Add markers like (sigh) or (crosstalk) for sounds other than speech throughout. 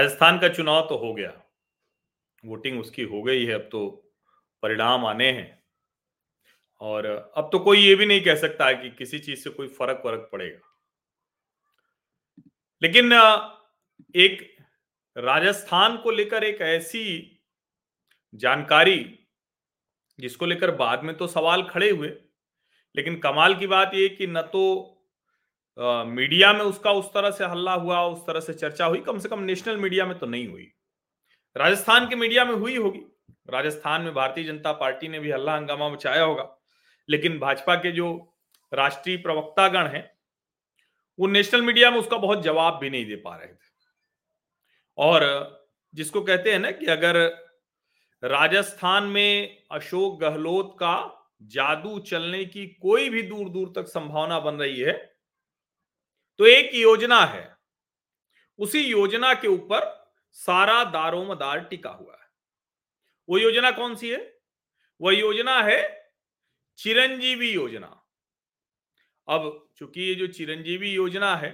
राजस्थान का चुनाव तो हो गया। वोटिंग उसकी हो गई है, अब तो परिणाम आने हैं। और अब तो कोई ये भी नहीं कह सकता कि किसी चीज़ से कोई फ़र्क वरक पड़ेगा। लेकिन एक राजस्थान को लेकर एक ऐसी जानकारी, जिसको लेकर बाद में तो सवाल खड़े हुए, लेकिन कमाल की बात यह कि न तो मीडिया में उसका उस तरह से हल्ला हुआ, उस तरह से चर्चा हुई। कम से कम नेशनल मीडिया में तो नहीं हुई। राजस्थान के मीडिया में हुई होगी। राजस्थान में भारतीय जनता पार्टी ने भी हल्ला हंगामा मचाया होगा। लेकिन भाजपा के जो राष्ट्रीय प्रवक्तागण हैं, वो नेशनल मीडिया में उसका बहुत जवाब भी नहीं दे पा रहे थे। और जिसको कहते हैं ना कि अगर राजस्थान में अशोक गहलोत का जादू चलने की कोई भी दूर दूर तक संभावना बन रही है तो एक योजना है। उसी योजना के ऊपर सारा दारोमदार टिका हुआ है। वो योजना कौन सी है? वह योजना है चिरंजीवी योजना। अब चूँकि ये जो चिरंजीवी योजना है,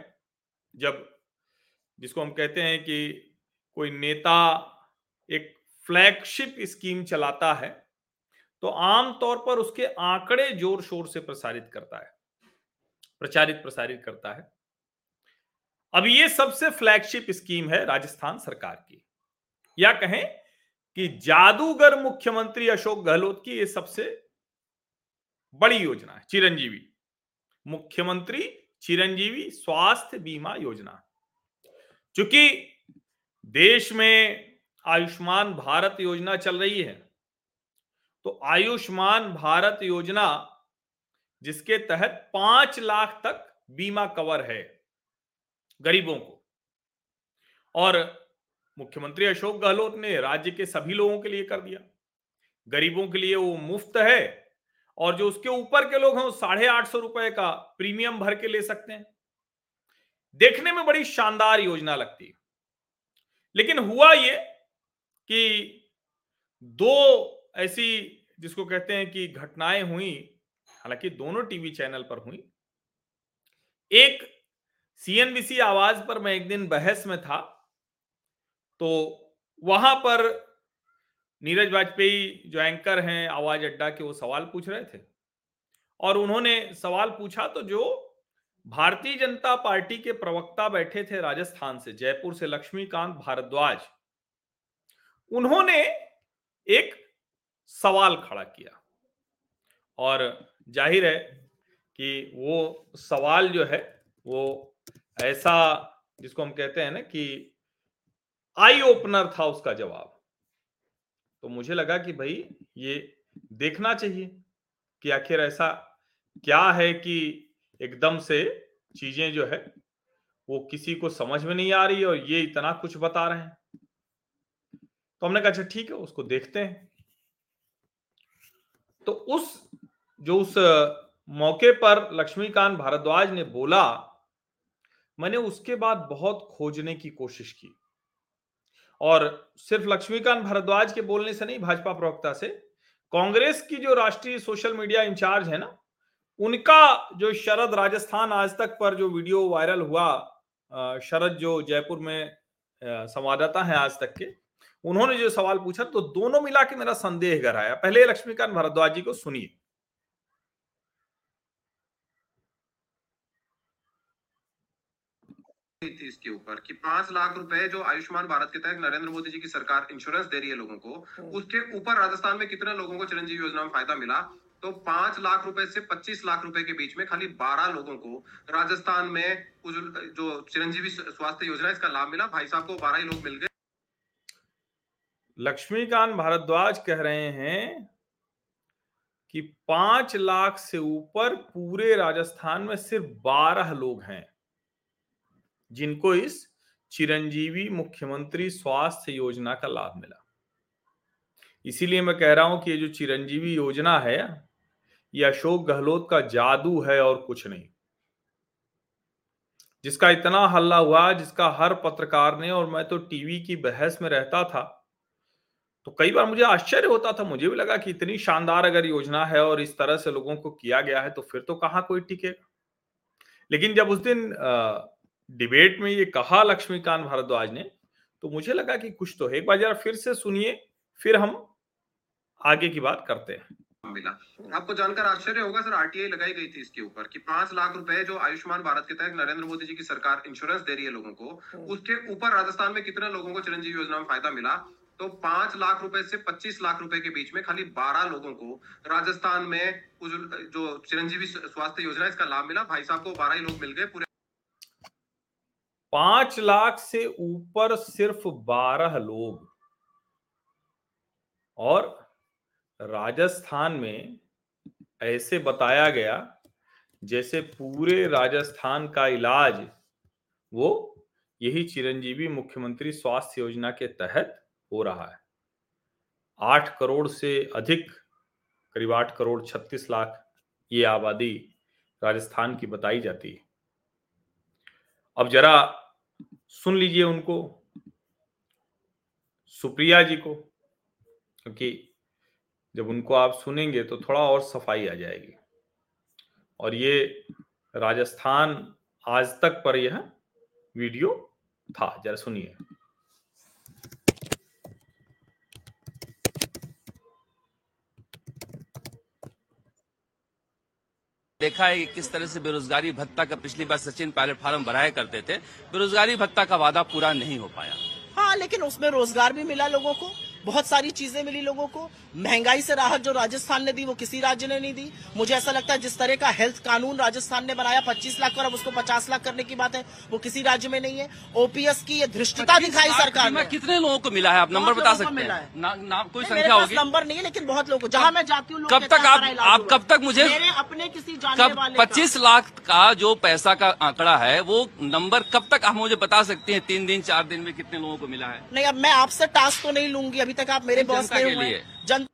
जब जिसको हम कहते हैं कि कोई नेता एक फ्लैगशिप स्कीम चलाता है तो आमतौर पर उसके आंकड़े ज़ोर शोर से प्रसारित करता है। प्रचारित प्रसारित करता है। अब ये सबसे फ्लैगशिप स्कीम है राजस्थान सरकार की। या कहें कि जादूगर मुख्यमंत्री अशोक गहलोत की ये सबसे बड़ी योजना है, चिरंजीवी। मुख्यमंत्री चिरंजीवी स्वास्थ्य बीमा योजना। चूँकि देश में आयुष्मान भारत योजना चल रही है तो आयुष्मान भारत योजना जिसके तहत पाँच लाख तक बीमा कवर है। गरीबों को। और मुख्यमंत्री अशोक गहलोत ने राज्य के सभी लोगों के लिए कर दिया। गरीबों के लिए वो मुफ़्त है और जो उसके ऊपर के लोग हैं साढ़े आठ सौ रुपए का प्रीमियम भर के ले सकते हैं। देखने में बड़ी शानदार योजना लगती है। लेकिन हुआ ये कि दो ऐसी जिसको कहते हैं कि घटनाएँ हुई, हालाँकि दोनों टीवी चैनल पर हुई। एक सीएनबीसी आवाज़ पर मैं एक दिन बहस में था तो वहाँ पर नीरज वाजपेयी जो एंकर हैं, आवाज़ अड्डा के, वो सवाल पूछ रहे थे। और उन्होंने सवाल पूछा तो जो भारतीय जनता पार्टी के प्रवक्ता बैठे थे राजस्थान से, जयपुर से लक्ष्मीकांत भारद्वाज, उन्होंने एक सवाल खड़ा किया। और ज़ाहिर है कि वो सवाल जो है, वो ऐसा जिसको हम कहते हैं ना कि आई ओपनर था उसका जवाब। तो मुझे लगा कि भाई ये देखना चाहिए कि आखिर ऐसा क्या है कि एकदम से चीज़ें जो है वो किसी को समझ में नहीं आ रही और ये इतना कुछ बता रहे हैं। तो हमने कहा अच्छा ठीक है, उसको देखते हैं। तो उस, जो उस मौके पर लक्ष्मीकांत भारद्वाज ने बोला मैंने उसके बाद बहुत खोजने की कोशिश की। और सिर्फ़ लक्ष्मीकांत भारद्वाज के बोलने से नहीं, भाजपा प्रवक्ता से, कांग्रेस की जो राष्ट्रीय सोशल मीडिया इंचार्ज है ना, उनका जो शरद राजस्थान आज तक पर जो वीडियो वायरल हुआ शरद जो जयपुर में संवाददाता है आज तक के, उन्होंने जो सवाल पूछा तो दोनों मिला के मेरा संदेह गहराया पहले लक्ष्मीकांत भारद्वाज जी को सुनिए। थी इसके ऊपर कि पाँच लाख रुपए जो आयुष्मान भारत के तहत नरेंद्र मोदी जी की सरकार इंश्योरेंस दे रही है लोगों को हाँ। उसके ऊपर राजस्थान में कितने लोगों को चिरंजीवी योजना में फ़ायदा मिला? तो पाँच लाख रुपए से पच्चीस लाख रुपए के बीच में खाली बारह लोगों को राजस्थान में जो चिरंजीवी स्वास्थ्य योजना इसका लाभ मिला। भाई साहब को बारह ही लोग मिल गए। लक्ष्मीकांत भारद्वाज कह रहे हैं कि पाँच लाख से ऊपर पूरे राजस्थान में सिर्फ़ बारह लोग हैं। जिनको इस चिरंजीवी मुख्यमंत्री स्वास्थ्य योजना का लाभ मिला। इसीलिए मैं कह रहा हूँ कि ये जो चिरंजीवी योजना है, ये अशोक गहलोत का जादू है और कुछ नहीं। जिसका इतना हल्ला हुआ, जिसका हर पत्रकार ने, और मैं तो टीवी की बहस में रहता था तो कई बार मुझे आश्चर्य होता था, मुझे भी लगा कि इतनी शानदार अगर योजना है और इस तरह से लोगों को किया गया है तो फिर तो कहाँ कोई टिकेगा? लेकिन जब उस दिन डिबेट में ये कहा लक्ष्मीकांत भारद्वाज ने तो मुझे लगा कि कुछ तो है। एक बार जरा फिर से सुनिए फिर हम आगे की बात करते हैं। मिला। आपको जानकर आश्चर्य होगा सर आरटीआई लगाई गई थी इसके ऊपर कि पाँच लाख रुपए जो आयुष्मान भारत के तहत नरेंद्र मोदी जी की सरकार इंश्योरेंस दे रही है लोगों को हम्म। उसके ऊपर राजस्थान में कितने लोगों को चिरंजीवी योजना में फ़ायदा मिला? तो पाँच लाख रुपए से पच्चीस लाख रुपए के बीच में खाली बारह लोगों को राजस्थान में जो चिरंजीवी स्वास्थ्य योजना इसका लाभ मिला। भाई साहब को बारह ही लोग मिल गए पूरे पाँच लाख से ऊपर सिर्फ़ बारह लोग। और राजस्थान में ऐसे बताया गया, जैसे पूरे राजस्थान का इलाज, वो यही चिरंजीवी मुख्यमंत्री स्वास्थ्य योजना के तहत हो रहा है। आठ करोड़ से अधिक, करीब आठ करोड़ छत्तीस लाख ये आबादी राजस्थान की बताई जाती है। अब जरा सुन लीजिए उनको, सुप्रिया जी को, क्योंकि जब उनको आप सुनेंगे तो थोड़ा और सफ़ाई आ जाएगी। और ये राजस्थान आज तक पर यह वीडियो था, जरा सुनिए। देखा है कि किस तरह से बेरोजगारी भत्ता का पिछली बार सचिन पायलट फार्म भराया करते थे। बेरोजगारी भत्ता का वादा पूरा नहीं हो पाया। हाँ लेकिन उसमें रोज़गार भी मिला लोगों को। बहुत सारी चीज़ें मिली लोगों को। महँगाई से राहत जो राजस्थान ने दी वो किसी राज्य ने नहीं दी। मुझे ऐसा लगता है जिस तरह का हेल्थ कानून राजस्थान ने बनाया 25 लाख और अब उसको 50 लाख करने की बात है वो किसी राज्य में नहीं है। ओपीएस की ये धृष्टता दिखाई सरकार ने। कितने लोगों को मिला है? आप नंबर बता सकते हैं। कोई संख्या होगी? नंबर नहीं है लेकिन बहुत लोगों को जहाँ मैं जाती हूँ कब तक आप आप कब तक मुझे अपने किसी पच्चीस लाख का जो पैसा का आंकड़ा है वो नंबर कब तक आप मुझे बता सकते हैं? तीन दिन चार दिन में कितने लोगों को मिला है? नहीं अब मैं आपसे टास्क तो नहीं लूँगी अभी तक आप मेरे बॉस के लिए। जन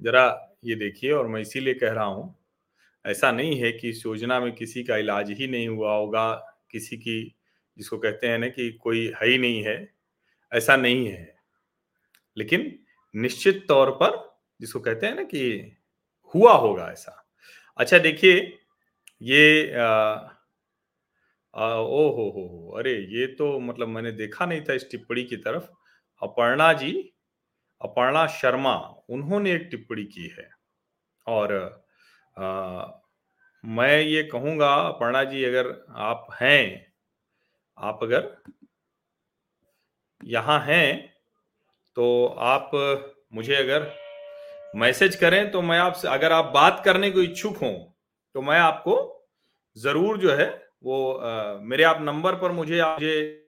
जरा ये देखिए और मैं इसीलिए कह रहा हूँ ऐसा नहीं है कि इस योजना में किसी का इलाज ही नहीं हुआ होगा किसी की जिसको कहते हैं ना कि कोई है ही नहीं है ऐसा नहीं है। लेकिन निश्चित तौर पर जिसको कहते हैं ना कि हुआ होगा ऐसा। अच्छा देखिए ये ओ हो हो हो अरे ये तो मतलब मैंने देखा नहीं था इस टिप्पणी की तरफ़। अपर्णा जी अपर्णा शर्मा उन्होंने एक टिप्पणी की है। और आ, मैं ये कहूँगा अपर्णा जी अगर आप हैं आप अगर यहाँ हैं तो आप मुझे अगर मैसेज करें तो मैं आपसे अगर आप बात करने को इच्छुक हों तो मैं आपको ज़रूर जो है वो आ, मेरे आप नंबर पर मुझे मुझे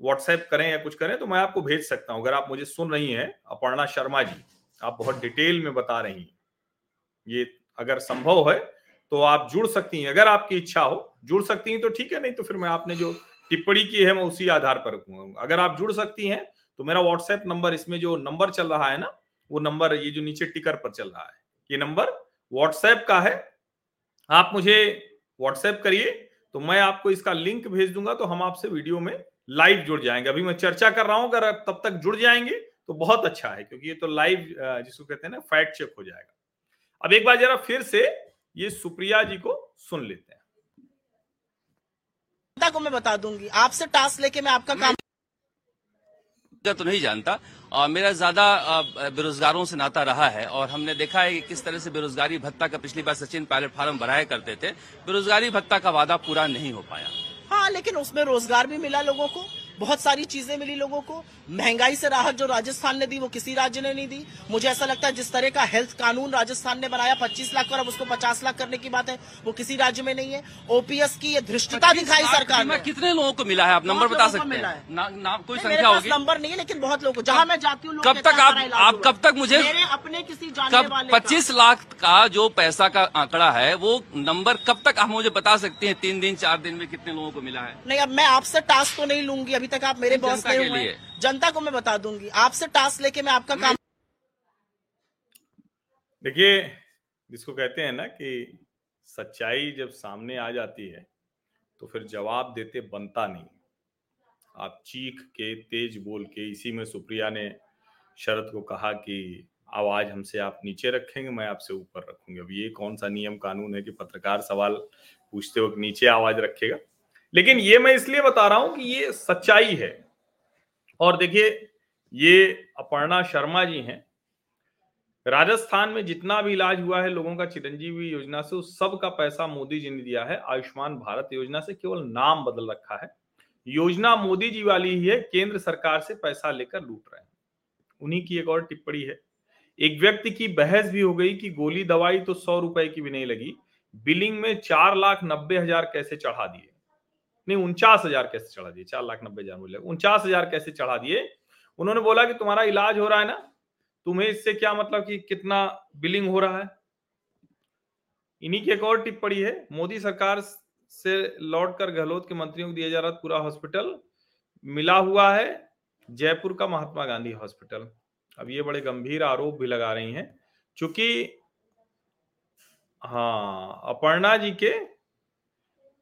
व्हाट्सएप करें या कुछ करें तो मैं आपको भेज सकता हूँ। अगर आप मुझे सुन रही हैं, अपर्णा शर्मा जी, आप बहुत डिटेल में बता रही हैं। ये अगर संभव है तो आप जुड़ सकती हैं। अगर आपकी इच्छा हो, जुड़ सकती हैं तो ठीक है, नहीं तो फिर मैं आपने जो टिप्पणी की है, मैं उसी आधार पर रखूँगा। अगर आप जुड़ सकती हैं तो मेरा व्हाट्सएप नंबर, इसमें जो नंबर चल रहा है ना, वो नंबर, ये जो नीचे टिकर पर चल रहा है, ये नंबर व्हाट्सएप का है। आप मुझे व्हाट्सएप करिए तो मैं आपको इसका लिंक भेज दूँगा तो हम आपसे वीडियो में लाइव जुड़ जाएँगे। अभी मैं चर्चा कर रहा हूँ अगर तब तक जुड़ जाएँगे तो बहुत अच्छा है क्योंकि ये तो लाइव जिसको कहते हैं ना फैक्ट चेक हो जाएगा। अब एक बार जरा फिर से ये सुप्रिया जी को सुन लेते हैं। को मैं बता दूँगी आपसे टास्क लेके मैं आपका काम तो नहीं जानता और मेरा ज़्यादा बेरोजगारों से नाता रहा है और हमने देखा है कि किस तरह से बेरोजगारी भत्ता का पिछली बार सचिन पायलट फार्म भराया करते थे बेरोजगारी भत्ता का वादा पूरा नहीं हो पाया। हाँ लेकिन उसमें रोज़गार भी मिला लोगों को। बहुत सारी चीज़ें मिली लोगों को। महँगाई से राहत जो राजस्थान ने दी वो किसी राज्य ने नहीं दी। मुझे ऐसा लगता है जिस तरह का हेल्थ कानून राजस्थान ने बनाया 25 लाख और अब उसको 50 लाख करने की बात है वो किसी राज्य में नहीं है। ओपीएस की ये धृष्टता दिखाई सरकार ने। कितने लोगों को मिला है? आप नंबर बता सकते हैं। कोई संख्या होगी? नंबर नहीं है लेकिन बहुत लोगों जहाँ मैं जाती हूँ कब तक आप आप कब तक मुझे अपने किसी कब पच्चीस लाख का जो पैसा का आंकड़ा है वो नंबर कब तक आप मुझे बता सकते हैं? तीन दिन चार दिन में कितने लोगों को मिला है? नहीं अब मैं आपसे टास्क तो नहीं लूँगी। अभी तक आप मेरे बॉस के लिए। जनता को मैं बता दूँगी। आपसे टास्क लेके मैं आपका काम देखिए जिसको कहते हैं ना कि सच्चाई जब सामने आ जाती है तो फिर जवाब देते बनता नहीं। आप चीख के तेज बोल के इसी में सुप्रिया ने शरद को कहा कि आवाज़ हमसे आप नीचे रखेंगे मैं आपसे ऊपर रखूँगी। अब ये कौन सा नियम कानून है कि पत्रकार सवाल पूछते वक्त नीचे आवाज़ रखेगा? लेकिन ये मैं इसलिए बता रहा हूँ कि ये सच्चाई है। और देखिए, ये अपर्णा शर्मा जी हैं। राजस्थान में जितना भी इलाज हुआ है, लोगों का चिरंजीवी योजना से, उस सब का पैसा मोदी जी ने दिया है। आयुष्मान भारत योजना से केवल नाम बदल रखा है। योजना मोदी जी वाली ही है, केंद्र सरकार से पैसा लेकर लूट रहे हैं। उन्हीं की एक और टिप्पणी है। एक व्यक्ति की बहस भी हो गई कि गोली दवाई तो सौ रुपए की भी नहीं लगी। बिलिंग में चार लाख नब्बे हज़ार कैसे चढ़ा दिए? नहीं, उनचास हज़ार कैसे चढ़ा दिए? चार लाख नब्बे हज़ार बोले। उनचास हज़ार कैसे चढ़ा दिए? उन्होंने बोला कि तुम्हारा इलाज हो रहा है ना, तुम्हें इससे क्या मतलब कि कितना बिलिंग हो रहा है? इन्हीं की एक और टिप्पणी है। मोदी सरकार से लौट कर गहलोत के मंत्रियों को दिया जा रहा पूरा हॉस्पिटल मिला हुआ है जयपुर का महात्मा गांधी हॉस्पिटल अब ये बड़े गंभीर आरोप भी लगा रही हैं। क्योंकि हाँ अपर्णा जी के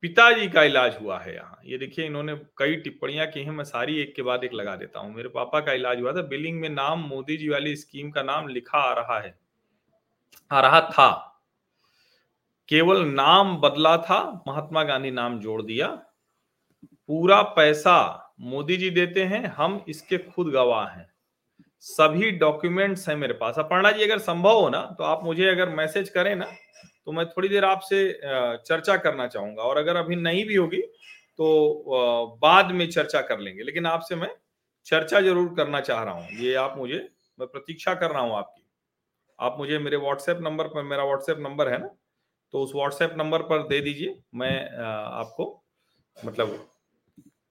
पिताजी का इलाज हुआ है यहाँ। ये देखिए, इन्होंने कई टिप्पणियाँ की हैं, मैं सारी एक के बाद एक लगा देता हूँ। मेरे पापा का इलाज हुआ था। बिलिंग में नाम मोदी जी वाली स्कीम का नाम लिखा आ रहा है। आ रहा था। केवल नाम बदला था, महात्मा गांधी नाम जोड़ दिया। पूरा पैसा मोदी जी देते हैं, हम इसके खुद गवाह हैं। सभी डॉक्यूमेंट्स हैं मेरे पास। अपर्णा जी, अगर संभव हो ना तो आप मुझे अगर मैसेज करें ना तो मैं थोड़ी देर आपसे चर्चा करना चाहूँगा। और अगर अभी नहीं भी होगी तो बाद में चर्चा कर लेंगे। लेकिन आपसे मैं चर्चा ज़रूर करना चाह रहा हूँ। ये आप मुझे, मैं प्रतीक्षा कर रहा हूँ आपकी। आप मुझे मेरे व्हाट्सएप नंबर पर, मेरा व्हाट्सएप नंबर है ना तो उस व्हाट्सएप नंबर पर दे दीजिए। मैं आपको मतलब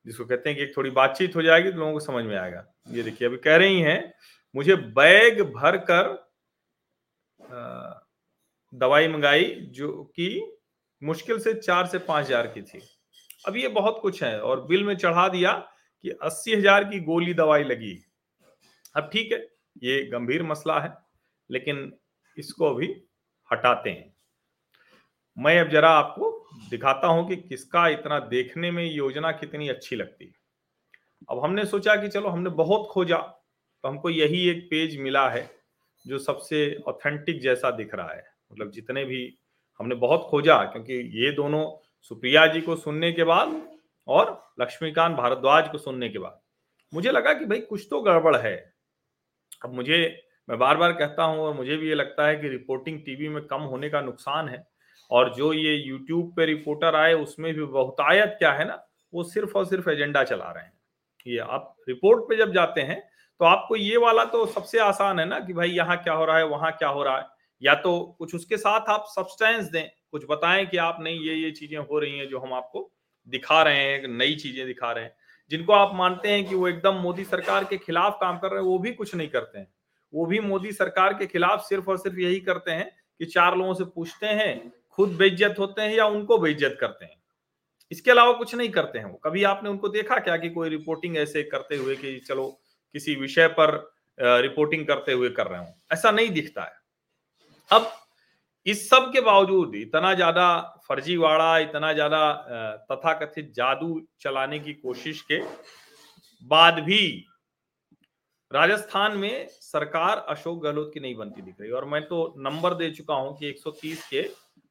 जिसको कहते हैं कि थोड़ी बातचीत हो जाएगी तो लोगों को समझ में आएगा। ये देखिए, अभी कह रही हैं, मुझे बैग भर कर दवाई मंगाई जो कि मुश्किल से चार से पाँच हज़ार की थी। अब ये बहुत कुछ है और बिल में चढ़ा दिया कि अस्सी हज़ार की गोली दवाई लगी। अब ठीक है, ये गंभीर मसला है, लेकिन इसको अभी हटाते हैं। मैं अब जरा आपको दिखाता हूँ कि किसका इतना देखने में योजना कितनी अच्छी लगती है। अब हमने सोचा कि चलो हमने बहुत खोजा तो हमको यही एक पेज मिला है जो सबसे ऑथेंटिक जैसा दिख रहा है। मतलब जितने भी हमने बहुत खोजा, क्योंकि ये दोनों सुप्रिया जी को सुनने के बाद और लक्ष्मीकांत भारद्वाज को सुनने के बाद। मुझे लगा कि भाई कुछ तो गड़बड़ है। अब मुझे, मैं बार बार कहता हूँ और मुझे भी ये लगता है कि रिपोर्टिंग टीवी में कम होने का नुकसान है और जो ये यूट्यूब पे रिपोर्टर आए, उसमें भी बहुतायत क्या है ना, वो सिर्फ़ और सिर्फ़ एजेंडा चला रहे हैं। ये आप रिपोर्ट पे जब जाते हैं तो आपको ये वाला तो सबसे आसान है ना कि भाई यहाँ क्या हो रहा है, वहाँ क्या हो रहा है। या तो कुछ उसके साथ आप सब्सटेंस दें, कुछ बताएँ कि आप नहीं, ये ये चीज़ें हो रही हैं जो हम आपको दिखा रहे हैं नई चीज़ें दिखा रहे हैं। जिनको आप मानते हैं कि वो एकदम मोदी सरकार के खिलाफ काम कर रहे हैं, वो भी कुछ नहीं करते हैं। वो भी मोदी सरकार के खिलाफ सिर्फ़ और सिर्फ़ यही करते हैं कि चार लोगों से पूछते हैं, खुद बेइज्जत होते हैं या उनको बेइज्जत करते हैं। इसके अलावा कुछ नहीं करते हैं वो। कभी आपने उनको देखा क्या कि कोई रिपोर्टिंग ऐसे करते हुए कि चलो किसी विषय पर रिपोर्टिंग करते हुए कर रहे हो? ऐसा नहीं दिखता है। अब इस सब के बावजूद इतना ज़्यादा फर्जीवाड़ा इतना ज़्यादा तथाकथित जादू चलाने की कोशिश के बाद भी राजस्थान में सरकार अशोक गहलोत की नहीं बनती दिख रही। और मैं तो नंबर दे चुका हूँ कि 130 के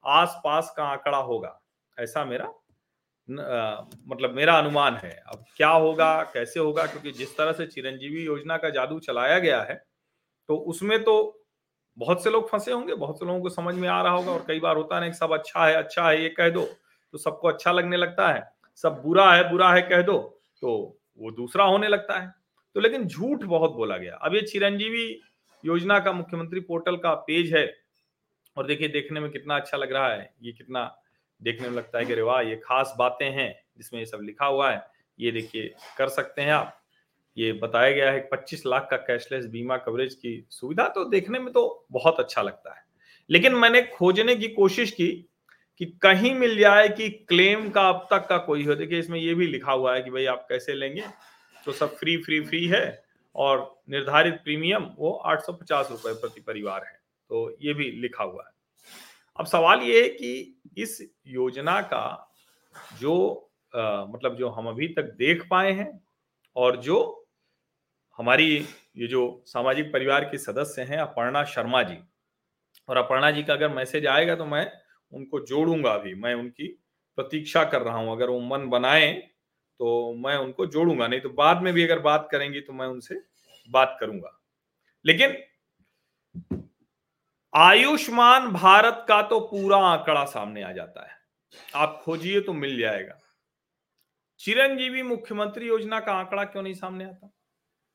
आसपास का आंकड़ा होगा। ऐसा मेरा आ, मतलब मेरा अनुमान है। अब क्या होगा कैसे होगा? क्योंकि जिस तरह से चिरंजीवी योजना का जादू चलाया गया है तो उसमें तो बहुत से लोग फंसे होंगे, बहुत से लोगों को समझ में आ रहा होगा और कई बार होता है सब अच्छा है अच्छा है, ये कह दो तो सबको अच्छा लगने लगता है। सब बुरा है बुरा है, कह दो तो वो दूसरा होने लगता है। तो लेकिन झूठ बहुत बोला गया। अब ये चिरंजीवी योजना का मुख्यमंत्री पोर्टल का पेज है और देखिए, देखने में कितना अच्छा लग रहा है। ये कितना देखने में लगता है कि वाह, ये खास बातें हैं जिसमें ये सब लिखा हुआ है। ये देखिए, कर सकते हैं आप। ये बताया गया है 25 लाख का कैशलेस बीमा कवरेज की सुविधा तो देखने में तो बहुत अच्छा लगता है। लेकिन मैंने खोजने की कोशिश की कि कहीं मिल जाए कि क्लेम का अब तक का कोई हो। देखिए इसमें ये भी लिखा हुआ है कि भाई आप कैसे लेंगे तो सब फ्री फ्री फ्री है और निर्धारित प्रीमियम वो आठ सौ पचास रुपए प्रति परिवार है तो ये भी लिखा हुआ है। अब सवाल ये है कि इस योजना का जो आ, मतलब जो हम अभी तक देख पाए हैं और जो हमारी ये जो सामाजिक परिवार के सदस्य हैं अपर्णा शर्मा जी। और अपर्णा जी का अगर मैसेज आएगा तो मैं उनको जोड़ूँगा अभी। मैं उनकी प्रतीक्षा कर रहा हूँ। अगर वो मन बनाए तो मैं उनको जोड़ूँगा। नहीं तो बाद में भी अगर बात करेंगी तो मैं उनसे बात करूँगा। लेकिन आयुष्मान भारत का तो पूरा आंकड़ा सामने आ जाता है। आप खोजिए तो मिल जाएगा। चिरंजीवी मुख्यमंत्री योजना का आंकड़ा क्यों नहीं सामने आता?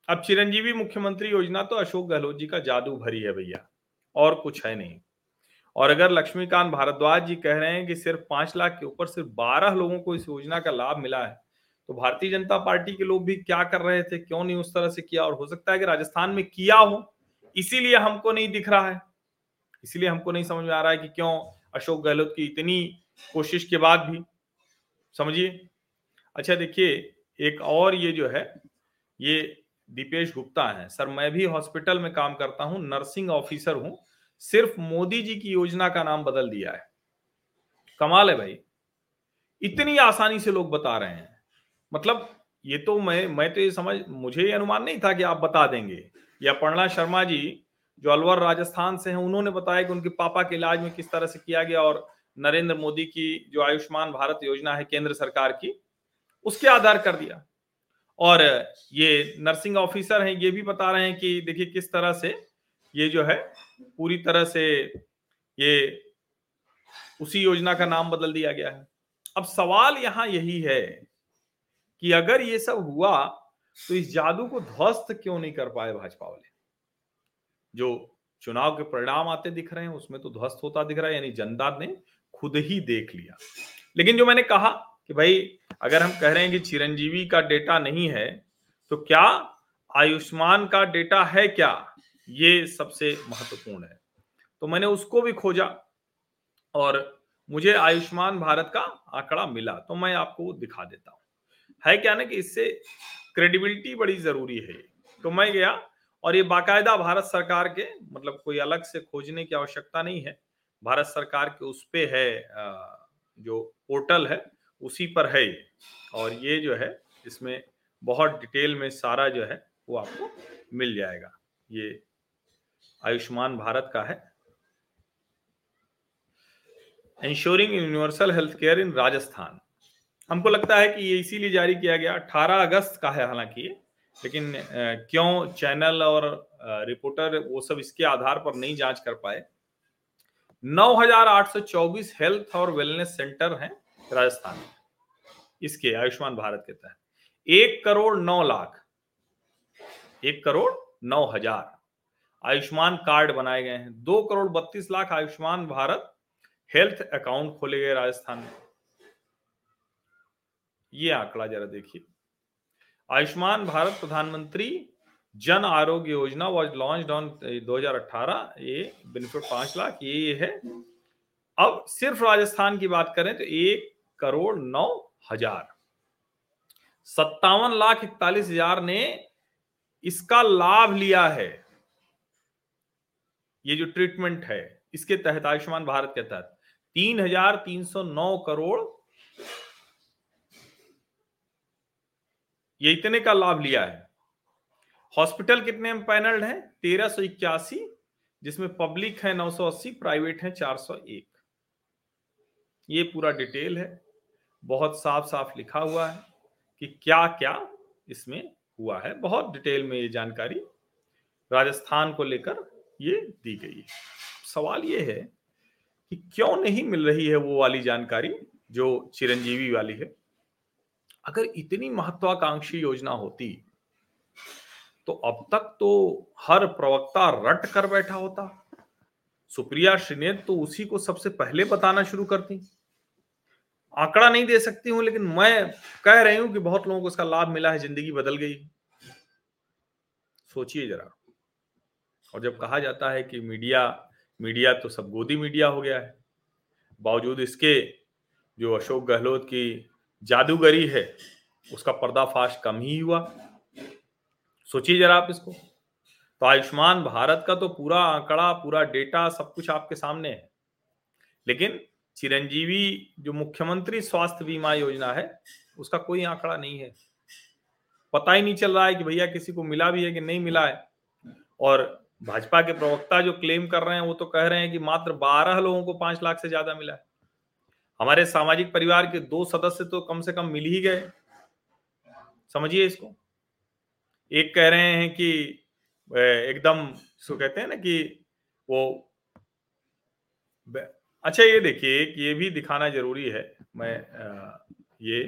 अब चिरंजीवी मुख्यमंत्री योजना तो अशोक गहलोत जी का जादू भरी है भैया, और कुछ है नहीं। और अगर लक्ष्मीकांत भारद्वाज जी कह रहे हैं कि सिर्फ़ पाँच लाख के ऊपर सिर्फ़ बारह लोगों को इस योजना का लाभ मिला है तो भारतीय जनता पार्टी के लोग भी क्या कर रहे थे, क्यों नहीं उस तरह से किया? और हो सकता है कि राजस्थान में किया हो, इसीलिए हमको नहीं दिख रहा है। इसीलिए हमको नहीं समझ में आ रहा है कि क्यों अशोक गहलोत की इतनी कोशिश के बाद भी, समझिए? अच्छा देखिए, एक और ये जो है, ये दीपेश गुप्ता है। सर, मैं भी हॉस्पिटल में काम करता हूँ, नर्सिंग ऑफिसर हूँ। सिर्फ़ मोदी जी की योजना का नाम बदल दिया है। कमाल है भाई। इतनी आसानी से लोग बता रहे हैं। मतलब ये तो मैं मैं तो ये समझ, मुझे ये अनुमान नहीं था कि आप बता देंगे। या पर्णा शर्मा जी, जो अलवर राजस्थान से हैं, उन्होंने बताया कि उनके पापा के इलाज में किस तरह से किया गया और नरेंद्र मोदी की जो आयुष्मान भारत योजना है केंद्र सरकार की, उसके आधार कर दिया। और ये नर्सिंग ऑफिसर हैं, ये भी बता रहे हैं कि देखिए किस तरह से ये जो है, पूरी तरह से ये उसी योजना का नाम बदल दिया गया है। अब सवाल यहाँ यही है कि अगर ये सब हुआ तो इस जादू को ध्वस्त क्यों नहीं कर पाए भाजपा वाले? जो चुनाव के परिणाम आते दिख रहे हैं, उसमें तो ध्वस्त होता दिख रहा है, यानी जनता ने खुद ही देख लिया। लेकिन जो मैंने कहा कि भाई अगर हम कह रहे हैं कि चिरंजीवी का डेटा नहीं है तो क्या आयुष्मान का डेटा है क्या? ये सबसे महत्वपूर्ण है। तो मैंने उसको भी खोजा और मुझे आयुष्मान भारत का आंकड़ा मिला तो मैं आपको दिखा देता हूँ। है क्या ना कि इससे क्रेडिबिलिटी बड़ी ज़रूरी है। तो मैं गया और ये बाकायदा भारत सरकार के मतलब कोई अलग से खोजने की आवश्यकता नहीं है। भारत सरकार के उस पे है जो पोर्टल है उसी पर है और ये जो है इसमें बहुत डिटेल में सारा जो है वो आपको मिल जाएगा। ये आयुष्मान भारत का है। Insuring universal health care in Rajasthan हमको लगता है कि ये इसीलिए जारी किया गया 18 अगस्त का है हालाँकि लेकिन क्यों चैनल और रिपोर्टर वो सब इसके आधार पर नहीं जाँच कर पाए। 9,824 हेल्थ और वेलनेस सेंटर हैं। राजस्थान। इसके आयुष्मान भारत के तहत। एक करोड़ नौ लाख। एक करोड़ नौ हज़ार। आयुष्मान कार्ड बनाए गए हैं। दो करोड़ बत्तीस लाख आयुष्मान भारत हेल्थ अकाउंट खोले गए राजस्थान में। ये आंकड़ा जरा देखिए। आयुष्मान भारत प्रधानमंत्री Jan Arogya Yojana was launch on 2018 ये बेनिफिट पाँच लाख, ये ये है। अब सिर्फ़ राजस्थान की बात करें तो एक करोड़ नौ हज़ार। सत्तावन लाख इकतालीस हज़ार ने इसका लाभ लिया है। ये जो ट्रीटमेंट है, इसके तहत आयुष्मान भारत के तहत तीन हज़ार तीन सौ नौ करोड़ ये इतने का लाभ लिया है। हॉस्पिटल कितने पैनल्ड है? तेरह सौ इक्यासी, जिसमें पब्लिक है नौ सौ अस्सी, प्राइवेट है चार सौ एक। ये पूरा डिटेल है। बहुत साफ़ साफ़ लिखा हुआ है कि क्या क्या इसमें हुआ है। बहुत डिटेल में ये जानकारी राजस्थान को लेकर ये दी गई है। सवाल ये है कि क्यों नहीं मिल रही है वो वाली जानकारी जो चिरंजीवी वाली है? अगर इतनी महत्वाकांक्षी योजना होती तो अब तक तो हर प्रवक्ता रट कर बैठा होता। सुप्रिया श्रीनेत तो उसी को सबसे पहले बताना शुरू करती। आंकड़ा नहीं दे सकती हूँ, लेकिन मैं कह रही हूँ कि बहुत लोगों को इसका लाभ मिला है, ज़िंदगी बदल गई। सोचिए जरा। और जब कहा जाता है कि मीडिया मीडिया तो सब गोदी मीडिया हो गया है। बावजूद इसके जो अशोक गहलोत की जादूगरी है, उसका पर्दाफाश कम ही हुआ। सोचिए जरा आप इसको। तो आयुष्मान भारत का तो पूरा आंकड़ा, पूरा डेटा सब कुछ आपके सामने है। लेकिन चिरंजीवी जो मुख्यमंत्री स्वास्थ्य बीमा योजना है, उसका कोई आंकड़ा नहीं है। पता ही नहीं चल रहा है कि भैया किसी को मिला भी है कि नहीं मिला है। और भाजपा के प्रवक्ता जो क्लेम कर रहे हैं, वो तो कह रहे हैं कि मात्र बारह लोगों को पाँच लाख से ज़्यादा मिला है। हमारे सामाजिक परिवार के दो सदस्य तो कम से कम मिल ही गए। समझिए इसको। एक कह रहे हैं कि एकदम कहते हैं ना कि वो अच्छा ये देखिए ये भी दिखाना ज़रूरी है। मैं आ, ये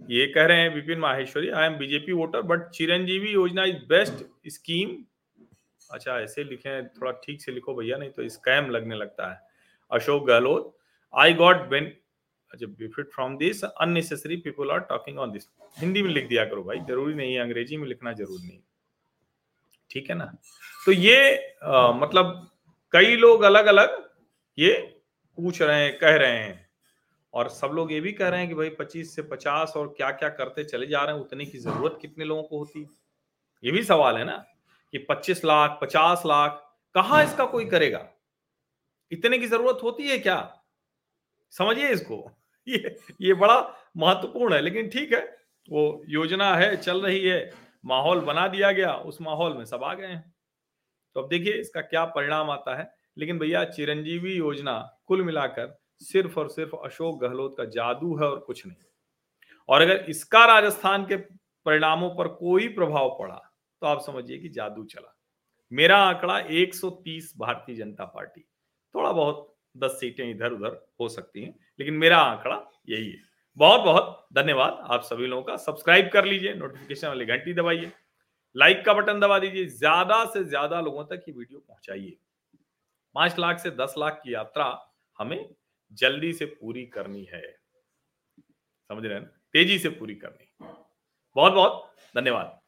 ये कह रहे हैं Vipin Maheshwari I am BJP voter but Chiranjeevi Yojana is best scheme अच्छा ऐसे लिखे थोड़ा ठीक से लिखो भैया नहीं तो स्कैम लगने लगता है। अशोक गहलोत आई गॉट बेन अच्छा benefit from this unnecessary people are talking on this Hindi में लिख दिया करो भाई ज़रूरी नहीं है अंग्रेज़ी में लिखना ज़रूरी नहीं ठीक है ना? तो ये आ, मतलब कई लोग अलग अलग ये पूछ रहे हैं, कह रहे हैं। और सब लोग ये भी कह रहे हैं कि भाई 25 से 50 और क्या क्या करते चले जा रहे हैं, उतने की ज़रूरत कितने लोगों को होती? ये भी सवाल है ना कि 25 लाख 50 लाख, कहा इसका कोई करेगा? इतने की ज़रूरत होती है क्या? समझिए इसको। (laughs) ये ये बड़ा महत्वपूर्ण है, लेकिन ठीक है, वो योजना है, चल रही है, माहौल बना दिया गया, उस माहौल में सब आ गए हैं। तो अब देखिए इसका क्या परिणाम आता है। लेकिन भैया चिरंजीवी योजना कुल मिलाकर सिर्फ़ और सिर्फ़ अशोक गहलोत का जादू है और कुछ नहीं। और अगर इसका राजस्थान के परिणामों पर कोई प्रभाव पड़ा तो आप समझिए कि जादू चला। मेरा आंकड़ा 130 भारतीय जनता पार्टी। थोड़ा बहुत 10 सीटें इधर उधर हो सकती हैं, लेकिन मेरा आंकड़ा यही है। बहुत बहुत धन्यवाद आप सभी लोगों का। सब्सक्राइब कर लीजिए नोटिफिकेशन वाली घंटी दबाइए लाइक का बटन दबा दीजिए, ज़्यादा से ज़्यादा लोगों तक ये वीडियो पहुंचाइए। पाँच लाख से दस लाख की यात्रा हमें जल्दी से पूरी करनी है। समझ रहे हैं तेज़ी से पूरी करनी बहुत बहुत धन्यवाद।